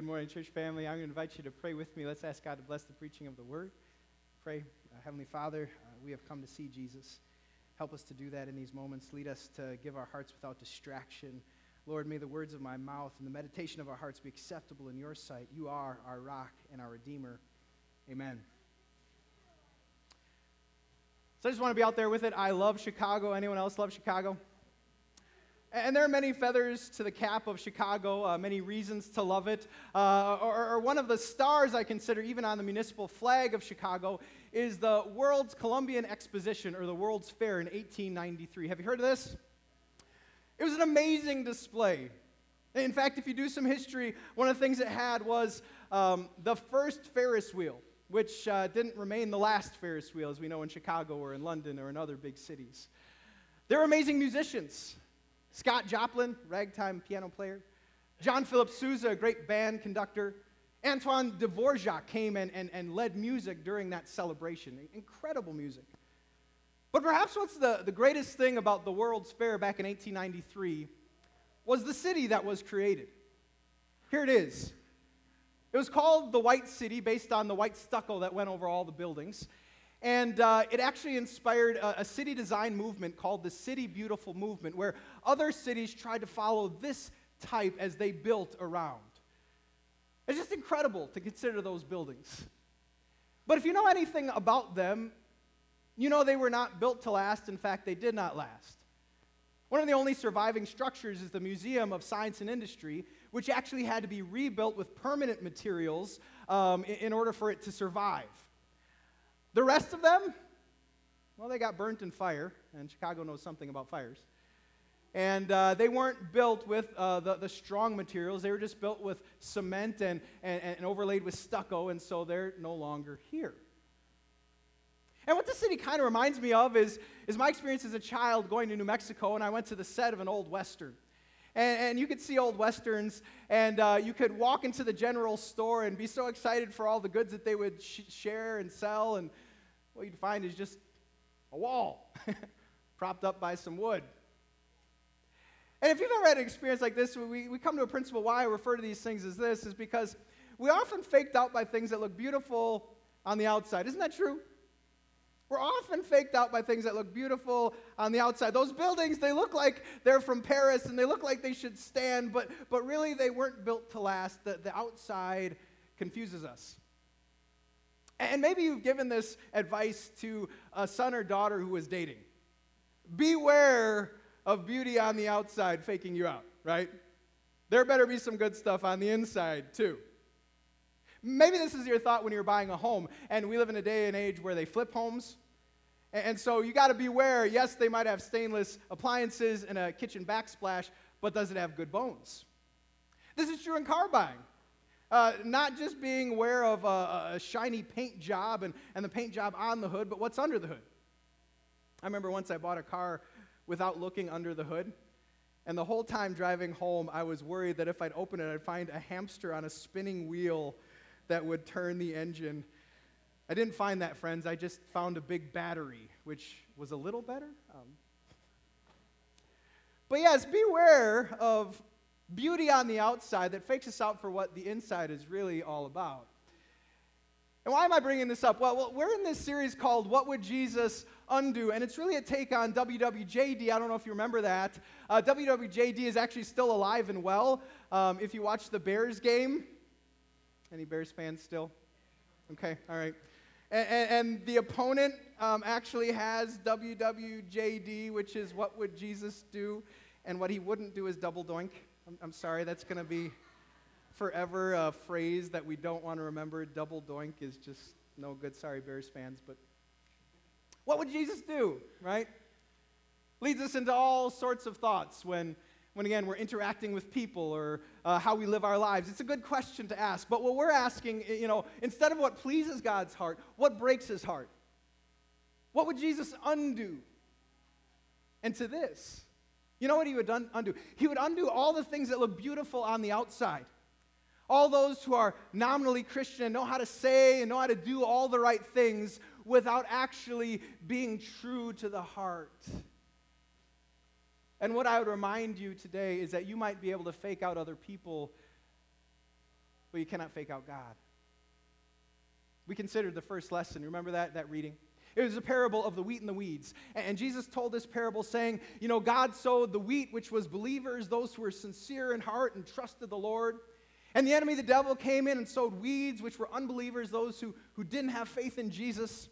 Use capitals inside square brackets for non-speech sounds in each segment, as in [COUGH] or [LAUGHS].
Good morning, church family. I'm going to invite you to pray with me. Let's ask God to bless the preaching of the word. Pray, uh, Heavenly Father, uh, we have come to see Jesus. Help us to do that in these moments. Lead us to give our hearts without distraction. Lord, may the words of my mouth and the meditation of our hearts be acceptable in your sight. You are our rock and our Redeemer. Amen. So I just want to be out there with it. I love Chicago. Anyone else love Chicago? And there are many feathers to the cap of Chicago, uh, many reasons to love it. Uh, or, or, one of the stars I consider, even on the municipal flag of Chicago, is the World's Columbian Exposition, or the World's Fair in 1893. Have you heard of this? It was an amazing display. In fact, if you do some history, one of the things it had was um, the first Ferris wheel, which uh, didn't remain the last Ferris wheel, as we know in Chicago or in London or in other big cities. There were amazing musicians. Scott Joplin, ragtime piano player. John Philip Sousa, a great band conductor. Antoine Dvorak came and, and, and led music during that celebration. Incredible music. But perhaps what's the, the greatest thing about the World's Fair back in 1893 was the city that was created. Here it is. It was called the White City based on the white stucco that went over all the buildings. And uh, it actually inspired a, a, city design movement called the City Beautiful Movement, where other cities tried to follow this type as they built around. It's just incredible to consider those buildings. But if you know anything about them, you know they were not built to last. In fact, they did not last. One of the only surviving structures is the Museum of Science and Industry, which actually had to be rebuilt with permanent materials um, in, in order for it to survive. The rest of them, well, they got burnt in fire, and Chicago knows something about fires. And uh, they weren't built with uh, the, the strong materials, they were just built with cement and, and, and overlaid with stucco, and so they're no longer here. And what the city kind of reminds me of is, is my experience as a child going to New Mexico, and I went to the set of an old Western. And, and you could see old Westerns, and uh, you could walk into the general store and be so excited for all the goods that they would sh- share and sell. And what you'd find is just a wall [LAUGHS] propped up by some wood. And if you've ever had an experience like this, we, we come to a principle why I refer to these things as this is because we often faked out by things that look beautiful on the outside. Isn't that true? We're often faked out by things that look beautiful on the outside. Those buildings, they look like they're from Paris and they look like they should stand, but, but really they weren't built to last. The, the outside confuses us. And maybe you've given this advice to a son or daughter who is dating. Beware of beauty on the outside faking you out, right? There better be some good stuff on the inside, too. Maybe this is your thought when you're buying a home, and we live in a day and age where they flip homes. And so you got to beware. Yes, they might have stainless appliances and a kitchen backsplash, but does it have good bones? This is true in car buying. Uh, not just being aware of a, a, shiny paint job and, and the paint job on the hood, but what's under the hood. I remember once I bought a car without looking under the hood. And the whole time driving home, I was worried that if I'd open it, I'd find a hamster on a spinning wheel that would turn the engine. I didn't find that, friends. I just found a big battery, which was a little better. Um, but yes, beware of beauty on the outside that fakes us out for what the inside is really all about. And why am I bringing this up? Well, we're in this series called What Would Jesus Undo? And it's really a take on WWJD. I don't know if you remember that. Uh, WWJD is actually still alive and well. Um, if you watch the Bears game, any Bears fans still? Okay, all right. And, and, and the opponent um, actually has WWJD, which is what would Jesus do? And what he wouldn't do is double doink. I'm, I'm sorry, that's going to be forever a phrase that we don't want to remember. Double doink is just no good. Sorry, Bears fans, but what would Jesus do, right? Leads us into all sorts of thoughts when when again we're interacting with people or uh, how we live our lives? It's a good question to ask but what we're asking you know instead of what pleases god's heart what breaks his heart? What would jesus undo? And to this you know what he would un- undo? He would undo all the things that look beautiful on the outside. All those who are nominally christian and know how to say and know how to do all the right things without actually being true to the heart and what I would remind you today is that you might be able to fake out other people but you cannot fake out God. We considered the first lesson. Remember that, that reading? It was a parable of the wheat and the weeds. And Jesus told this parable saying, You know, God sowed the wheat, which was believers, those who were sincere in heart and trusted the Lord. And the enemy, the devil, came in and sowed weeds, which were unbelievers, those who, who didn't have faith in Jesus.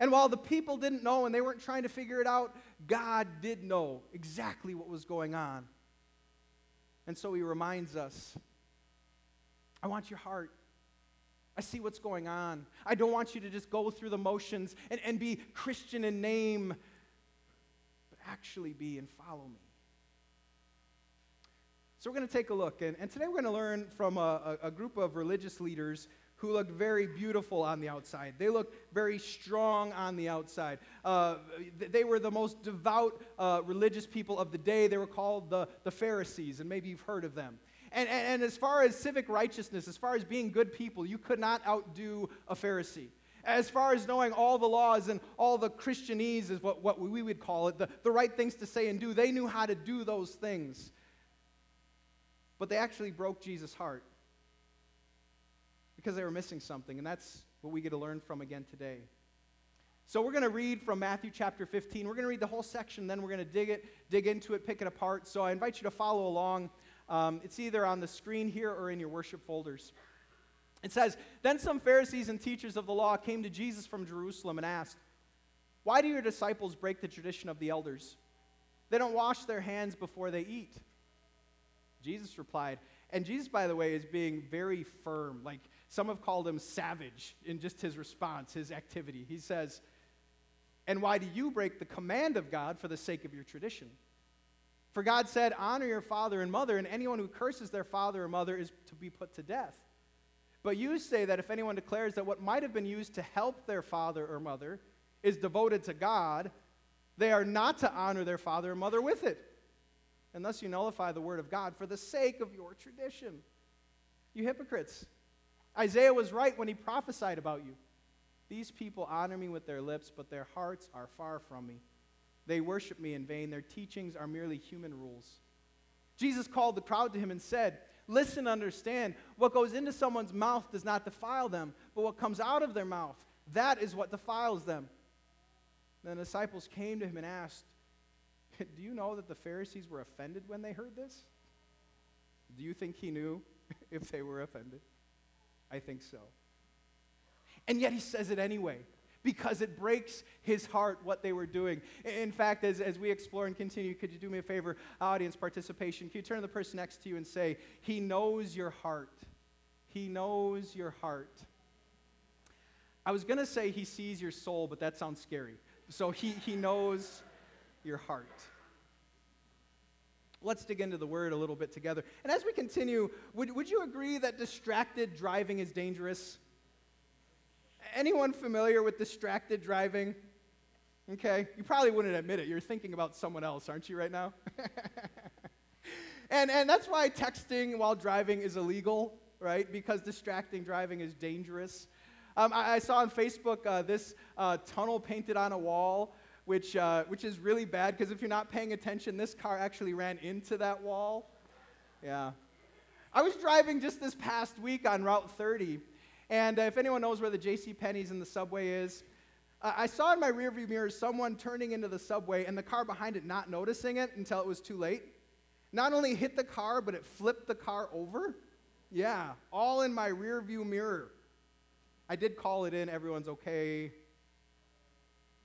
And while the people didn't know and they weren't trying to figure it out, God did know exactly what was going on. And so he reminds us I want your heart. I see what's going on. I don't want you to just go through the motions and, and be Christian in name, but actually be and follow me. So we're going to take a look. And, and today we're going to learn from a, a, a group of religious leaders who looked very beautiful on the outside. They looked very strong on the outside. Uh, they were the most devout uh, religious people of the day. They were called the, the Pharisees, and maybe you've heard of them. And, and, and as far as civic righteousness, as far as being good people, you could not outdo a Pharisee. As far as knowing all the laws and all the Christianese, is what, what we would call it, the, the right things to say and do, they knew how to do those things. But they actually broke Jesus' heart because they were missing something, and that's what we get to learn from again today. So we're going to read from Matthew chapter 15. We're going to read the whole section, then we're going to dig it, dig into it, pick it apart. So I invite you to follow along. Um, it's either on the screen here or in your worship folders. It says, Then some Pharisees and teachers of the law came to Jesus from Jerusalem and asked, Why do your disciples break the tradition of the elders? They don't wash their hands before they eat. Jesus replied, and Jesus, by the way, is being very firm. Like some have called him savage in just his response, his activity. He says, And why do you break the command of God for the sake of your tradition? For God said, Honor your father and mother, and anyone who curses their father or mother is to be put to death. But you say that if anyone declares that what might have been used to help their father or mother is devoted to God, they are not to honor their father or mother with it. And thus you nullify the word of God for the sake of your tradition. You hypocrites. Isaiah was right when he prophesied about you. These people honor me with their lips, but their hearts are far from me. They worship me in vain. Their teachings are merely human rules. Jesus called the crowd to him and said, Listen, understand. What goes into someone's mouth does not defile them, but what comes out of their mouth, that is what defiles them. Then the disciples came to him and asked, Do you know that the Pharisees were offended when they heard this? Do you think he knew [LAUGHS] if they were offended? I think so. And yet he says it anyway because it breaks his heart what they were doing. In fact, as, as we explore and continue, could you do me a favor, audience participation? Could you turn to the person next to you and say, He knows your heart? He knows your heart. I was going to say He sees your soul, but that sounds scary. So He, he knows your heart. Let's dig into the word a little bit together. And as we continue, would, would you agree that distracted driving is dangerous? Anyone familiar with distracted driving? Okay, you probably wouldn't admit it. You're thinking about someone else, aren't you, right now? [LAUGHS] and, and that's why texting while driving is illegal, right? Because distracting driving is dangerous. Um, I, I, saw on Facebook uh, this uh, tunnel painted on a wall, which, uh, which is really bad because if you're not paying attention, this car actually ran into that wall. Yeah. I was driving just this past week on Route 30, and uh, if anyone knows where the J.C. Penney's and the subway is, uh, I saw in my rearview mirror someone turning into the subway and the car behind it not noticing it until it was too late. Not only hit the car, but it flipped the car over. Yeah, all in my rearview mirror. I did call it in. Everyone's okay.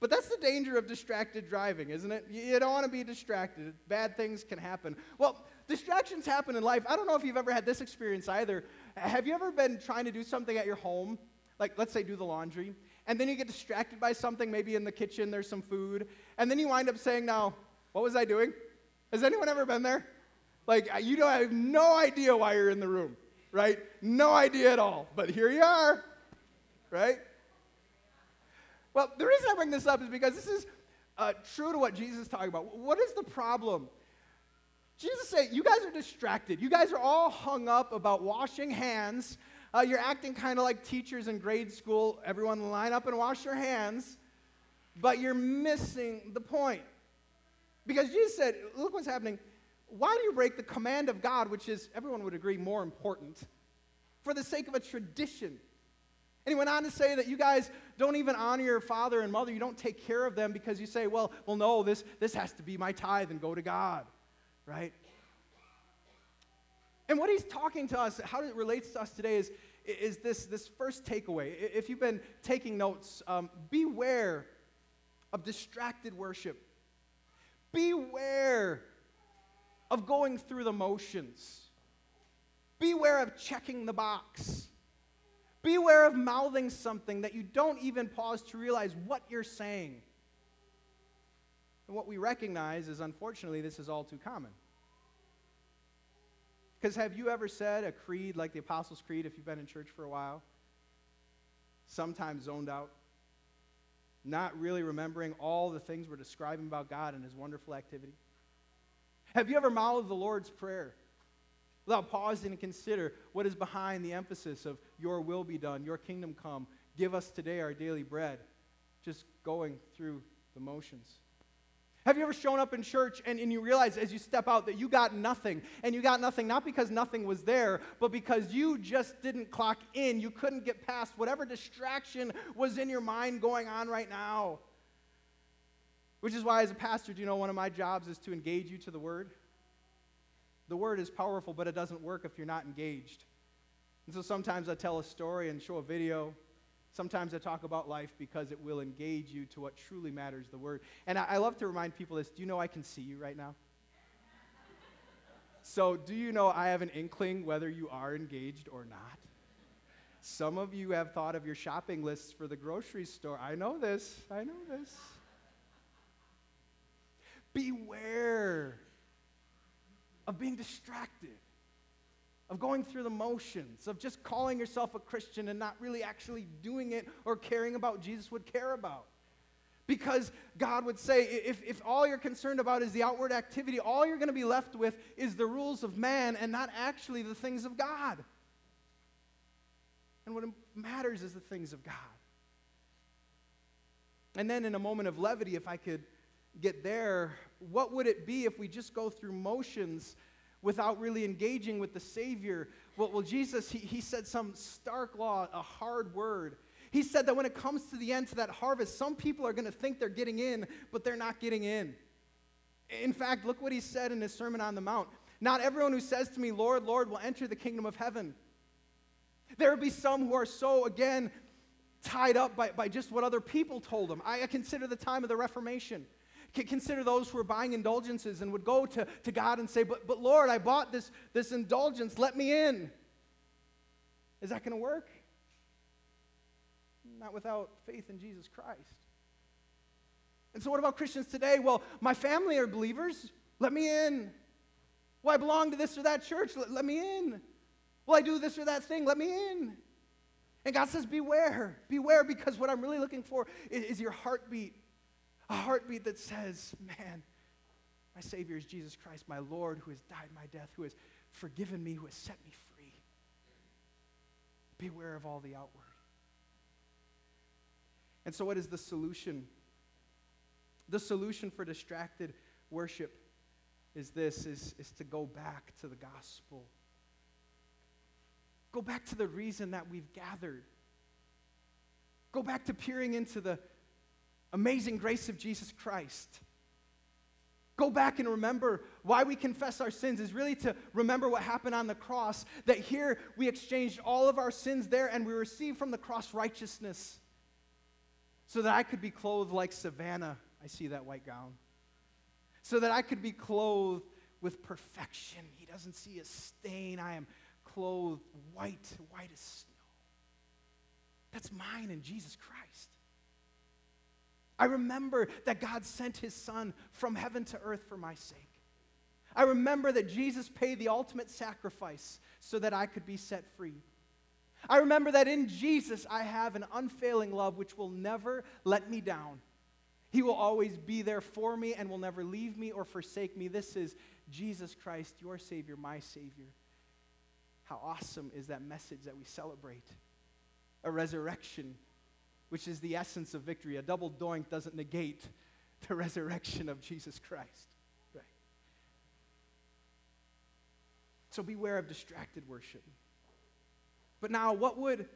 But that's the danger of distracted driving, isn't it? You don't want to be distracted. Bad things can happen. Well, distractions happen in life. I don't know if you've ever had this experience either. Have you ever been trying to do something at your home? Like, let's say, do the laundry, and then you get distracted by something, maybe in the kitchen, there's some food, and then you wind up saying, Now, what was I doing? Has anyone ever been there? Like, you don't have no idea why you're in the room, right? No idea at all. But here you are, right? Well, the reason I bring this up is because this is uh, true to what Jesus is talking about. What is the problem? Jesus said, You guys are distracted. You guys are all hung up about washing hands. Uh, you're acting kind of like teachers in grade school. Everyone line up and wash your hands. But you're missing the point. Because Jesus said, Look what's happening. Why do you break the command of God, which is, everyone would agree, more important? for the sake of a tradition. And he went on to say that you guys don't even honor your father and mother. You don't take care of them because you say, well, well, no, this, this has to be my tithe and go to God, right? And what he's talking to us, how it relates to us today, is, is this, this first takeaway. If you've been taking notes, um, beware of distracted worship. Beware of going through the motions. Beware of checking the box. Beware of mouthing something that you don't even pause to realize what you're saying. And what we recognize is, unfortunately, this is all too common. Because have you ever said a creed like the Apostles' Creed if you've been in church for a while? Sometimes zoned out, not really remembering all the things we're describing about God and His wonderful activity? Have you ever mouthed the Lord's Prayer without pausing to consider what is behind the emphasis of Your will be done, Your kingdom come, give us today our daily bread? Just going through the motions. Have you ever shown up in church and, and you realize as you step out that you got nothing? And you got nothing not because nothing was there, but because you just didn't clock in. You couldn't get past whatever distraction was in your mind going on right now. Which is why, as a pastor, do you know one of my jobs is to engage you to the Word? The Word is powerful, but it doesn't work if you're not engaged. And so sometimes I tell a story and show a video Sometimes I talk about life because it will engage you to what truly matters the word. And I, I love to remind people this do you know I can see you right now? so, do you know I have an inkling whether you are engaged or not? Some of you have thought of your shopping lists for the grocery store. I know this. I know this. Beware of being distracted of going through the motions, of just calling yourself a Christian and not really actually doing it or caring about Jesus would care about. Because God would say, if, if all you're concerned about is the outward activity, all you're going to be left with is the rules of man and not actually the things of God. And what matters is the things of God. And then, in a moment of levity, if I could get there, what would it be if we just go through motions without really engaging with the Savior. Well, well Jesus, he, he said some stark law, a hard word. He said that when it comes to the end, to that harvest, some people are going to think they're getting in, but they're not getting in. In fact, look what he said in his Sermon on the Mount. Not everyone who says to me, Lord, Lord, will enter the kingdom of heaven. There will be some who are so, again, tied up by, by just what other people told them. I, I consider the time of the Reformation. Consider those who are buying indulgences and would go to, to God and say, but, but Lord, I bought this, this indulgence, let me in. Is that going to work? Not without faith in Jesus Christ. And so, what about Christians today? Well, my family are believers. Let me in. Well, I belong to this or that church. Let, let me in. Well, I do this or that thing. Let me in. And God says, Beware. Beware, because what I'm really looking for is, is your heartbeat a heartbeat that says, Man, my Savior is Jesus Christ, my Lord, who has died my death, who has forgiven me, who has set me free. Beware of all the outward. And so, what is the solution? The solution for distracted worship is this is, is to go back to the gospel. Go back to the reason that we've gathered. Go back to peering into the amazing grace of Jesus Christ. Go back and remember why we confess our sins is really to remember what happened on the cross. That here we exchanged all of our sins there and we received from the cross righteousness so that I could be clothed like Savannah. I see that white gown. So that I could be clothed with perfection. He doesn't see a stain. I am clothed white, white as snow. That's mine in Jesus Christ. I remember that God sent his son from heaven to earth for my sake. I remember that Jesus paid the ultimate sacrifice so that I could be set free. I remember that in Jesus I have an unfailing love which will never let me down. He will always be there for me and will never leave me or forsake me. This is Jesus Christ, your Savior, my Savior. How awesome is that message that we celebrate? A resurrection which is the essence of victory. A double doink doesn't negate the [LAUGHS] resurrection of Jesus Christ. Right? So beware of distracted worship. But now, what would,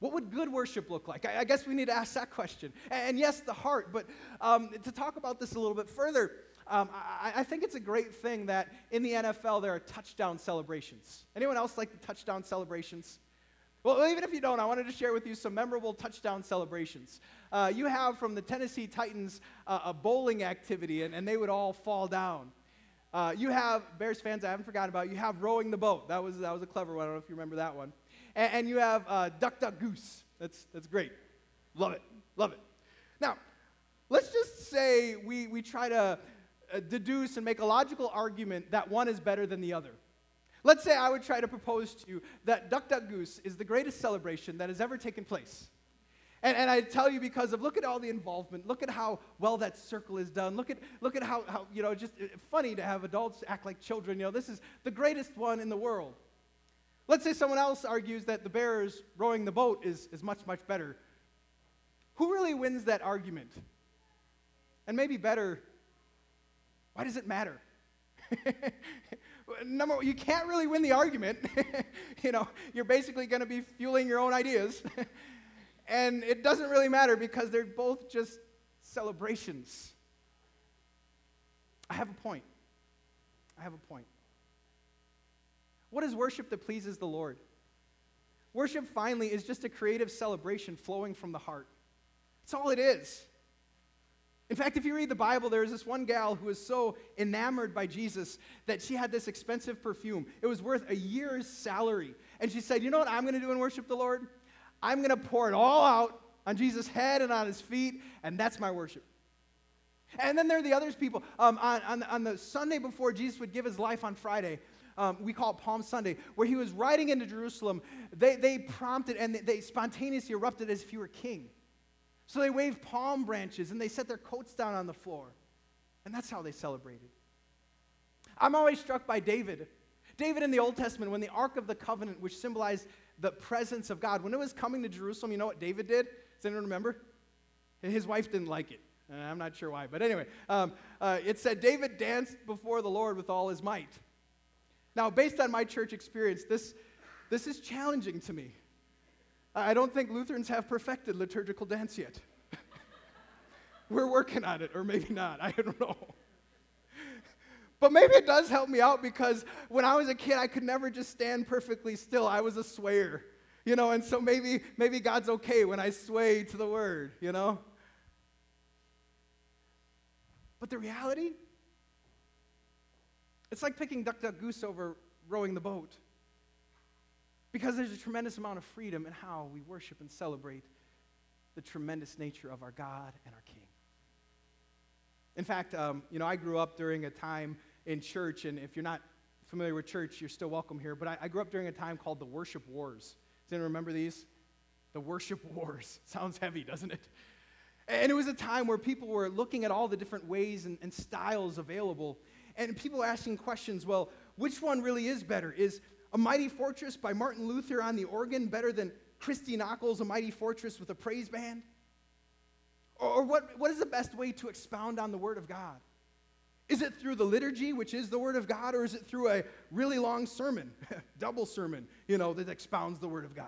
what would good worship look like? I, I guess we need to ask that question. And, and yes, the heart. But um, to talk about this a little bit further, um, I, I, think it's a great thing that in the NFL there are touchdown celebrations. Anyone else like the touchdown celebrations? Well, even if you don't, I wanted to share with you some memorable touchdown celebrations. Uh, you have from the Tennessee Titans uh, a bowling activity, and, and they would all fall down. Uh, you have Bears fans. I haven't forgotten about. You have rowing the boat. That was that was a clever one. I don't know if you remember that one. And, and you have uh, duck, duck, goose. That's that's great. Love it. Love it. Now, let's just say we we try to uh, deduce and make a logical argument that one is better than the other. Let's say I would try to propose to you that Duck Duck Goose is the greatest celebration that has ever taken place. And, and I tell you because of look at all the involvement, look at how well that circle is done, look at, look at how, how, you know, just uh, funny to have adults act like children. You know, this is the greatest one in the world. Let's say someone else argues that the Bears rowing the boat is, is much, much better. Who really wins that argument? And maybe better, why does it matter? [LAUGHS] Number you can't really win the argument. [LAUGHS] you know, you're basically going to be fueling your own ideas. [LAUGHS] and it doesn't really matter because they're both just celebrations. I have a point. I have a point. What is worship that pleases the Lord? Worship, finally, is just a creative celebration flowing from the heart. That's all it is. In fact, if you read the Bible, there's this one gal who was so enamored by Jesus that she had this expensive perfume. It was worth a year's salary. And she said, You know what I'm going to do in worship the Lord? I'm going to pour it all out on Jesus' head and on his feet, and that's my worship. And then there are the other people. Um, on, on, on, the Sunday before Jesus would give his life on Friday, um, we call it Palm Sunday, where he was riding into Jerusalem, they, they prompted and they, they spontaneously erupted as if he were king. So they waved palm branches and they set their coats down on the floor. And that's how they celebrated. I'm always struck by David. David in the Old Testament, when the Ark of the Covenant, which symbolized the presence of God, when it was coming to Jerusalem, you know what David did? Does anyone remember? His wife didn't like it. I'm not sure why. But anyway, um, uh, it said David danced before the Lord with all his might. Now, based on my church experience, this, this is challenging to me. I don't think Lutherans have perfected liturgical dance yet. [LAUGHS] We're working on it, or maybe not. I don't know. But maybe it does help me out because when I was a kid, I could never just stand perfectly still. I was a swayer, you know, and so maybe, maybe God's okay when I sway to the word, you know? But the reality, it's like picking duck, duck, goose over rowing the boat. Because there's a tremendous amount of freedom in how we worship and celebrate the tremendous nature of our God and our King. In fact, um, you know, I grew up during a time in church, and if you're not familiar with church, you're still welcome here, but I, I grew up during a time called the Worship Wars. Does anyone remember these? The Worship [LAUGHS] Wars. Sounds heavy, doesn't it? And it was a time where people were looking at all the different ways and, and styles available, and people asking questions well, which one really is better? Is a Mighty Fortress by Martin Luther on the organ better than Christy Nockels, A Mighty Fortress with a praise band? Or what, what is the best way to expound on the Word of God? Is it through the liturgy, which is the Word of God, or is it through a really long sermon, [LAUGHS] double sermon, you know, that expounds the Word of God?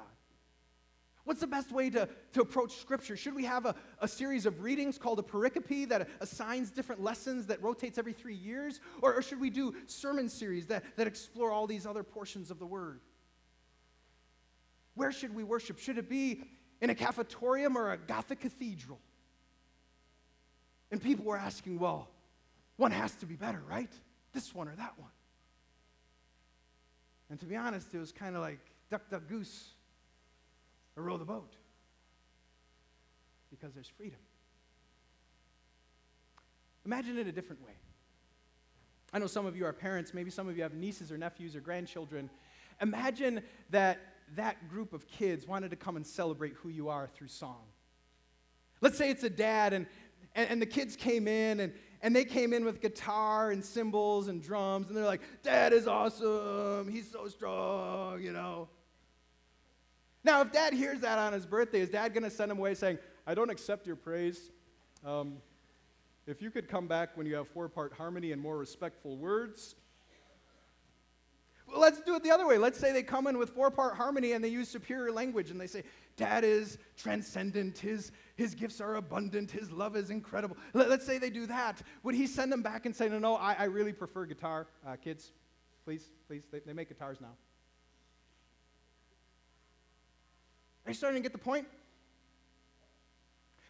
What's the best way to, to approach Scripture? Should we have a, a series of readings called a pericope that assigns different lessons that rotates every three years? Or, or should we do sermon series that, that explore all these other portions of the Word? Where should we worship? Should it be in a cafetorium or a Gothic cathedral? And people were asking, well, one has to be better, right? This one or that one. And to be honest, it was kind of like duck, duck, goose or row the boat because there's freedom. Imagine it a different way. I know some of you are parents, maybe some of you have nieces or nephews or grandchildren. Imagine that that group of kids wanted to come and celebrate who you are through song. Let's say it's a dad and, and, and the kids came in and, and they came in with guitar and cymbals and drums and they're like, Dad is awesome. He's so strong, you know. Now, if dad hears that on his birthday, is dad going to send him away saying, I don't accept your praise? Um, if you could come back when you have four part harmony and more respectful words. let's do it the other way. Let's say they come in with four part harmony and they use superior language and they say, Dad is transcendent, his, his gifts are abundant, his love is incredible. Let, us say they do that. Would he send them back and say, No, no, I, I really prefer guitar? Uh, kids, please, please, they, they make guitars now. Are you starting to get the point?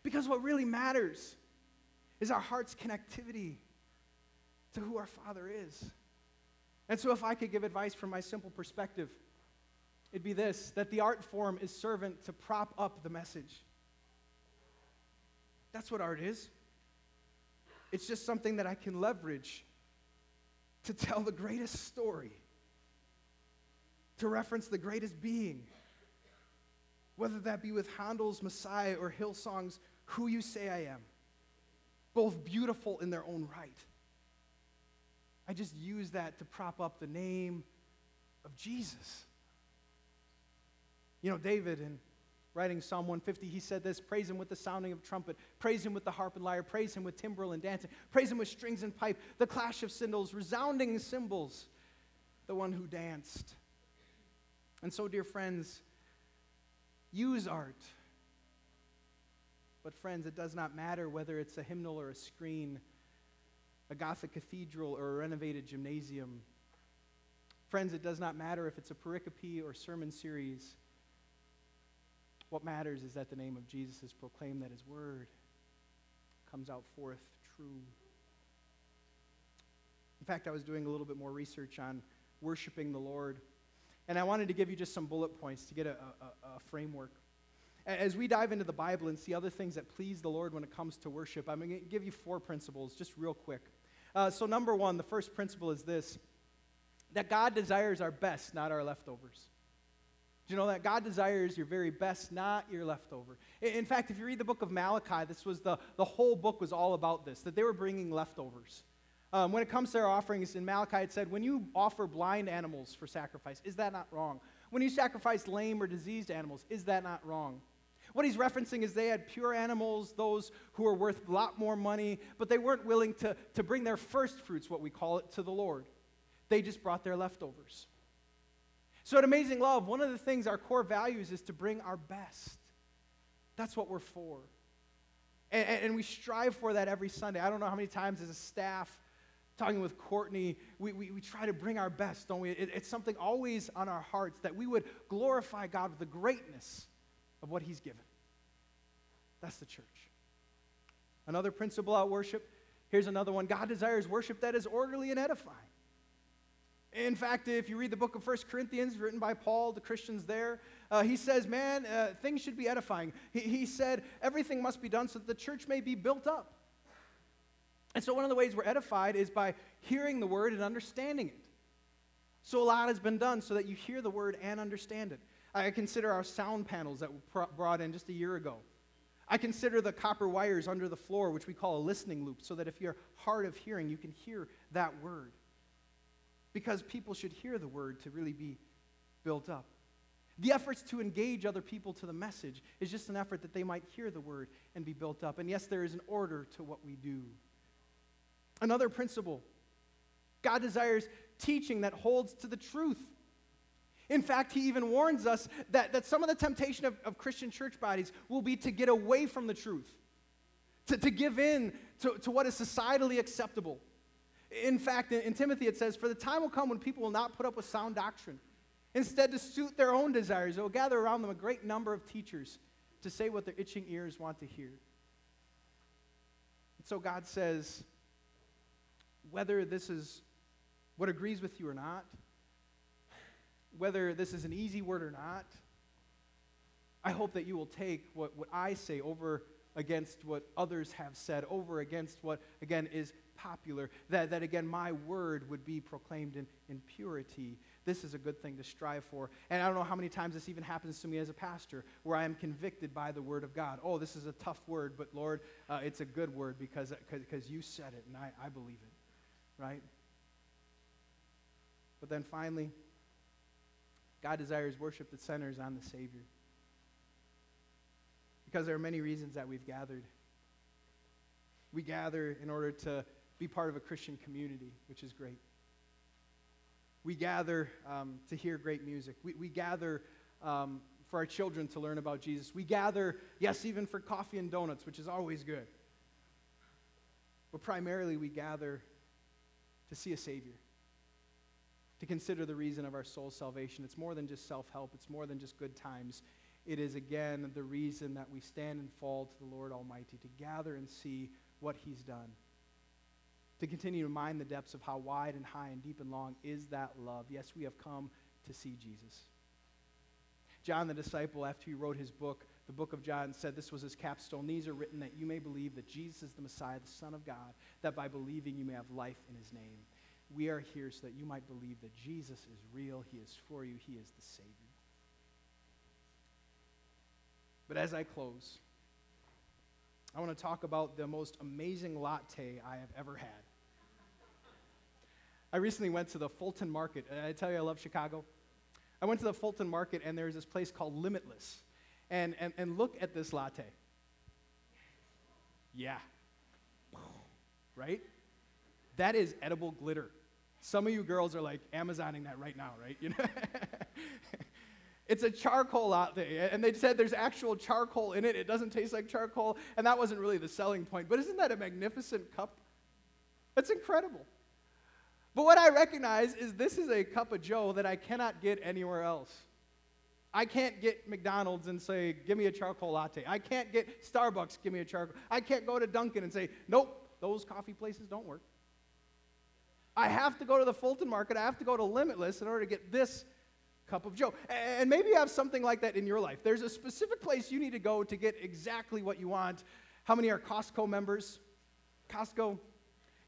Because what really matters is our heart's connectivity to who our Father is. And so, if I could give advice from my simple perspective, it'd be this that the art form is servant to prop up the message. That's what art is. It's just something that I can leverage to tell the greatest story, to reference the greatest being, whether that be with Handel's Messiah or Hillsong's Who You Say I Am, both beautiful in their own right. I just use that to prop up the name of Jesus. You know, David, in writing Psalm 150, he said this Praise him with the sounding of trumpet, praise him with the harp and lyre, praise him with timbrel and dancing, praise him with strings and pipe, the clash of cymbals, resounding cymbals, the one who danced. And so, dear friends, use art. But, friends, it does not matter whether it's a hymnal or a screen a Gothic cathedral, or a renovated gymnasium. Friends, it does not matter if it's a pericope or sermon series. What matters is that the name of Jesus is proclaimed, that his word comes out forth true. In fact, I was doing a little bit more research on worshiping the Lord, and I wanted to give you just some bullet points to get a, a, a framework. As we dive into the Bible and see other things that please the Lord when it comes to worship, I'm going to give you four principles just real quick. Uh, so, number one, the first principle is this that God desires our best, not our leftovers. Do you know that? God desires your very best, not your leftover. In fact, if you read the book of Malachi, this was the, the whole book was all about this, that they were bringing leftovers. Um, when it comes to our offerings in Malachi, it said, when you offer blind animals for sacrifice, is that not wrong? When you sacrifice lame or diseased animals, is that not wrong? What he's referencing is they had pure animals, those who were worth a lot more money, but they weren't willing to, to bring their first fruits, what we call it, to the Lord. They just brought their leftovers. So at Amazing Love, one of the things, our core values, is to bring our best. That's what we're for. And, and, we strive for that every Sunday. I don't know how many times as a staff, talking with Courtney, we, we, we try to bring our best, don't we? It, it's something always on our hearts that we would glorify God with the greatness of what He's given. That's the church. Another principle out worship. Here's another one God desires worship that is orderly and edifying. In fact, if you read the book of 1 Corinthians, written by Paul, the Christians there, uh, he says, Man, uh, things should be edifying. He, he said, Everything must be done so that the church may be built up. And so, one of the ways we're edified is by hearing the word and understanding it. So, a lot has been done so that you hear the word and understand it. I consider our sound panels that were brought in just a year ago. I consider the copper wires under the floor, which we call a listening loop, so that if you're hard of hearing, you can hear that word. Because people should hear the word to really be built up. The efforts to engage other people to the message is just an effort that they might hear the word and be built up. And yes, there is an order to what we do. Another principle God desires teaching that holds to the truth. In fact, he even warns us that, that some of the temptation of, of Christian church bodies will be to get away from the truth, to, to give in to, to what is societally acceptable. In fact, in, in Timothy it says, For the time will come when people will not put up with sound doctrine. Instead, to suit their own desires, they will gather around them a great number of teachers to say what their itching ears want to hear. And so God says, whether this is what agrees with you or not, whether this is an easy word or not, I hope that you will take what, what I say over against what others have said, over against what, again, is popular, that, that again, my word would be proclaimed in, in purity. This is a good thing to strive for. And I don't know how many times this even happens to me as a pastor, where I am convicted by the word of God. Oh, this is a tough word, but Lord, uh, it's a good word because because you said it and I, I believe it, right? But then finally, God desires worship that centers on the Savior. Because there are many reasons that we've gathered. We gather in order to be part of a Christian community, which is great. We gather um, to hear great music. We, we gather um, for our children to learn about Jesus. We gather, yes, even for coffee and donuts, which is always good. But primarily, we gather to see a Savior, to consider the reason of our soul's salvation. It's more than just self help, it's more than just good times. It is, again, the reason that we stand and fall to the Lord Almighty, to gather and see what He's done, to continue to mind the depths of how wide and high and deep and long is that love. Yes, we have come to see Jesus. John the disciple, after he wrote his book, the book of John, said this was his capstone. These are written that you may believe that Jesus is the Messiah, the Son of God, that by believing you may have life in his name. We are here so that you might believe that Jesus is real, he is for you, he is the Savior. But as I close, I want to talk about the most amazing latte I have ever had. I recently went to the Fulton Market. I tell you, I love Chicago. I went to the Fulton Market, and there's this place called Limitless. And, and, and look at this latte. Yeah. Right? That is edible glitter. Some of you girls are like Amazoning that right now, right? You know? [LAUGHS] it's a charcoal latte. And they said there's actual charcoal in it. It doesn't taste like charcoal. And that wasn't really the selling point. But isn't that a magnificent cup? That's incredible. But what I recognize is this is a cup of Joe that I cannot get anywhere else. I can't get McDonald's and say, give me a charcoal latte. I can't get Starbucks, give me a charcoal. I can't go to Dunkin' and say, nope, those coffee places don't work. I have to go to the Fulton Market. I have to go to Limitless in order to get this cup of Joe. And maybe you have something like that in your life. There's a specific place you need to go to get exactly what you want. How many are Costco members? Costco?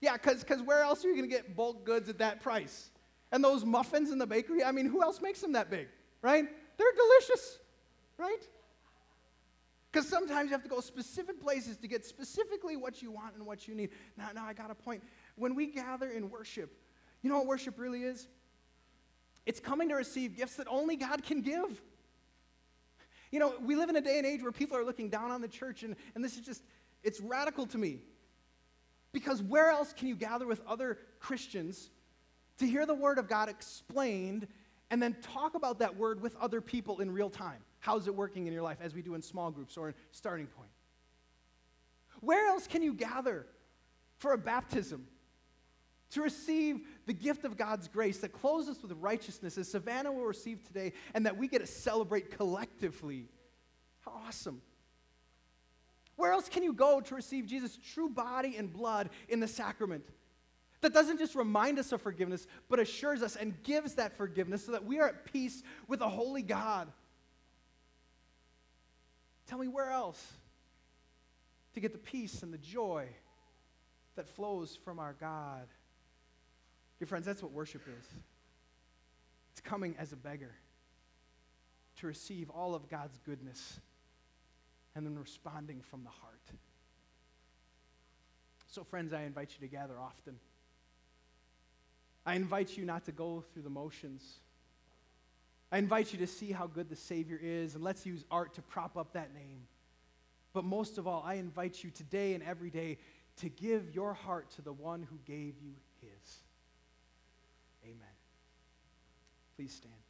Yeah, because where else are you going to get bulk goods at that price? And those muffins in the bakery, I mean, who else makes them that big, right? They're delicious, right? Because sometimes you have to go specific places to get specifically what you want and what you need. Now, now I got a point. When we gather in worship, you know what worship really is? It's coming to receive gifts that only God can give. You know, we live in a day and age where people are looking down on the church, and, and this is just, it's radical to me. Because where else can you gather with other Christians to hear the Word of God explained and then talk about that word with other people in real time. How's it working in your life as we do in small groups or in starting point? Where else can you gather for a baptism? To receive the gift of God's grace that clothes with righteousness, as Savannah will receive today, and that we get to celebrate collectively. How awesome. Where else can you go to receive Jesus' true body and blood in the sacrament? That doesn't just remind us of forgiveness, but assures us and gives that forgiveness so that we are at peace with a holy God. Tell me where else to get the peace and the joy that flows from our God. Dear friends, that's what worship is. It's coming as a beggar to receive all of God's goodness and then responding from the heart. So, friends, I invite you to gather often. I invite you not to go through the motions. I invite you to see how good the Savior is, and let's use art to prop up that name. But most of all, I invite you today and every day to give your heart to the one who gave you his. Amen. Please stand.